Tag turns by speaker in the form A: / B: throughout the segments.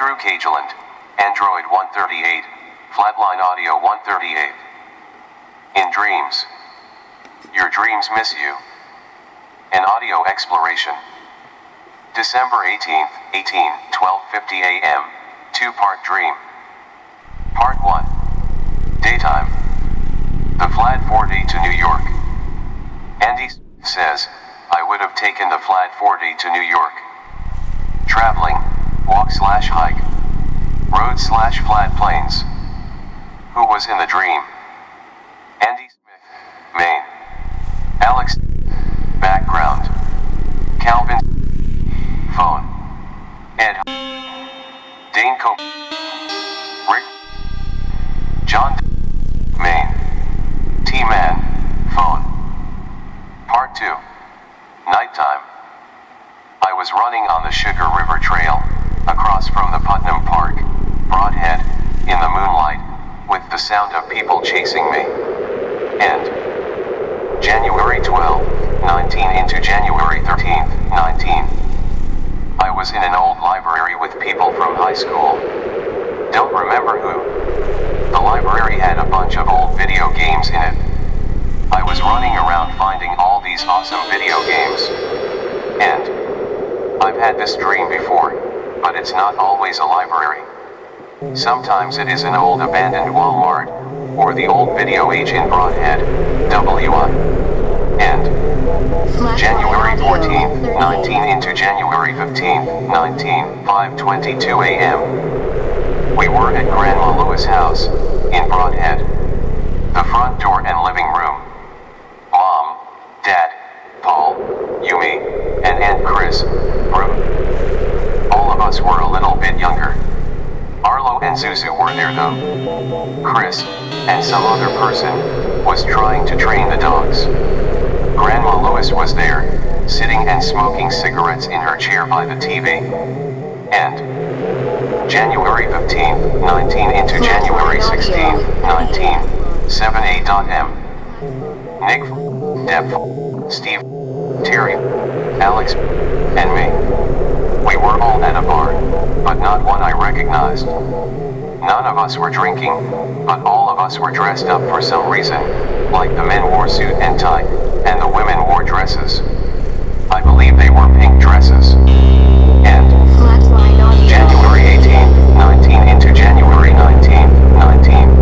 A: Andrew Cageland, Android 138, Flatline Audio 138. In dreams. Your dreams miss you. An audio exploration. December 18th, 18, 12:50 a.m. Two-part dream. Part 1. Daytime. The Flat 40 to New York. Andy says, I would have taken the Flat 40 to New York. Traveling, walk slash hike, road slash flat plains. Who was in the dream? Chasing me. And January 12, 19 into January 13, 19. I was in an old library with people from high school. Don't remember who. The library had a bunch of old video games in it. I was running around finding all these awesome video games. And I've had this dream before, but it's not always a library. Sometimes it is an old abandoned Walmart, or the old video age in Brodhead, WI. And January 14th, 19 into January 15th, 19, 5:22 a.m. We were at Grandma Lewis' house in Brodhead. The front door and living room. Mom, Dad, Paul, Yumi, and Aunt Chris, room. All of us were a little bit younger. Arlo and Zuzu were there though. Chris, and some other person, was trying to train the dogs. Grandma Lewis was there, sitting and smoking cigarettes in her chair by the TV. And January 15th, 19 into January 16th, 19, 7a.m. Nick, Deb, Steve, Terry, Alex, and me. We were all at a bar, but not one I recognized. None of us were drinking, but all of us were dressed up for some reason, like the men wore suit and tie, and the women wore dresses. I believe they wore pink dresses. And January 18th, 19 into January 19th, 19.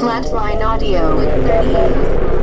B: Flatline audio with 38.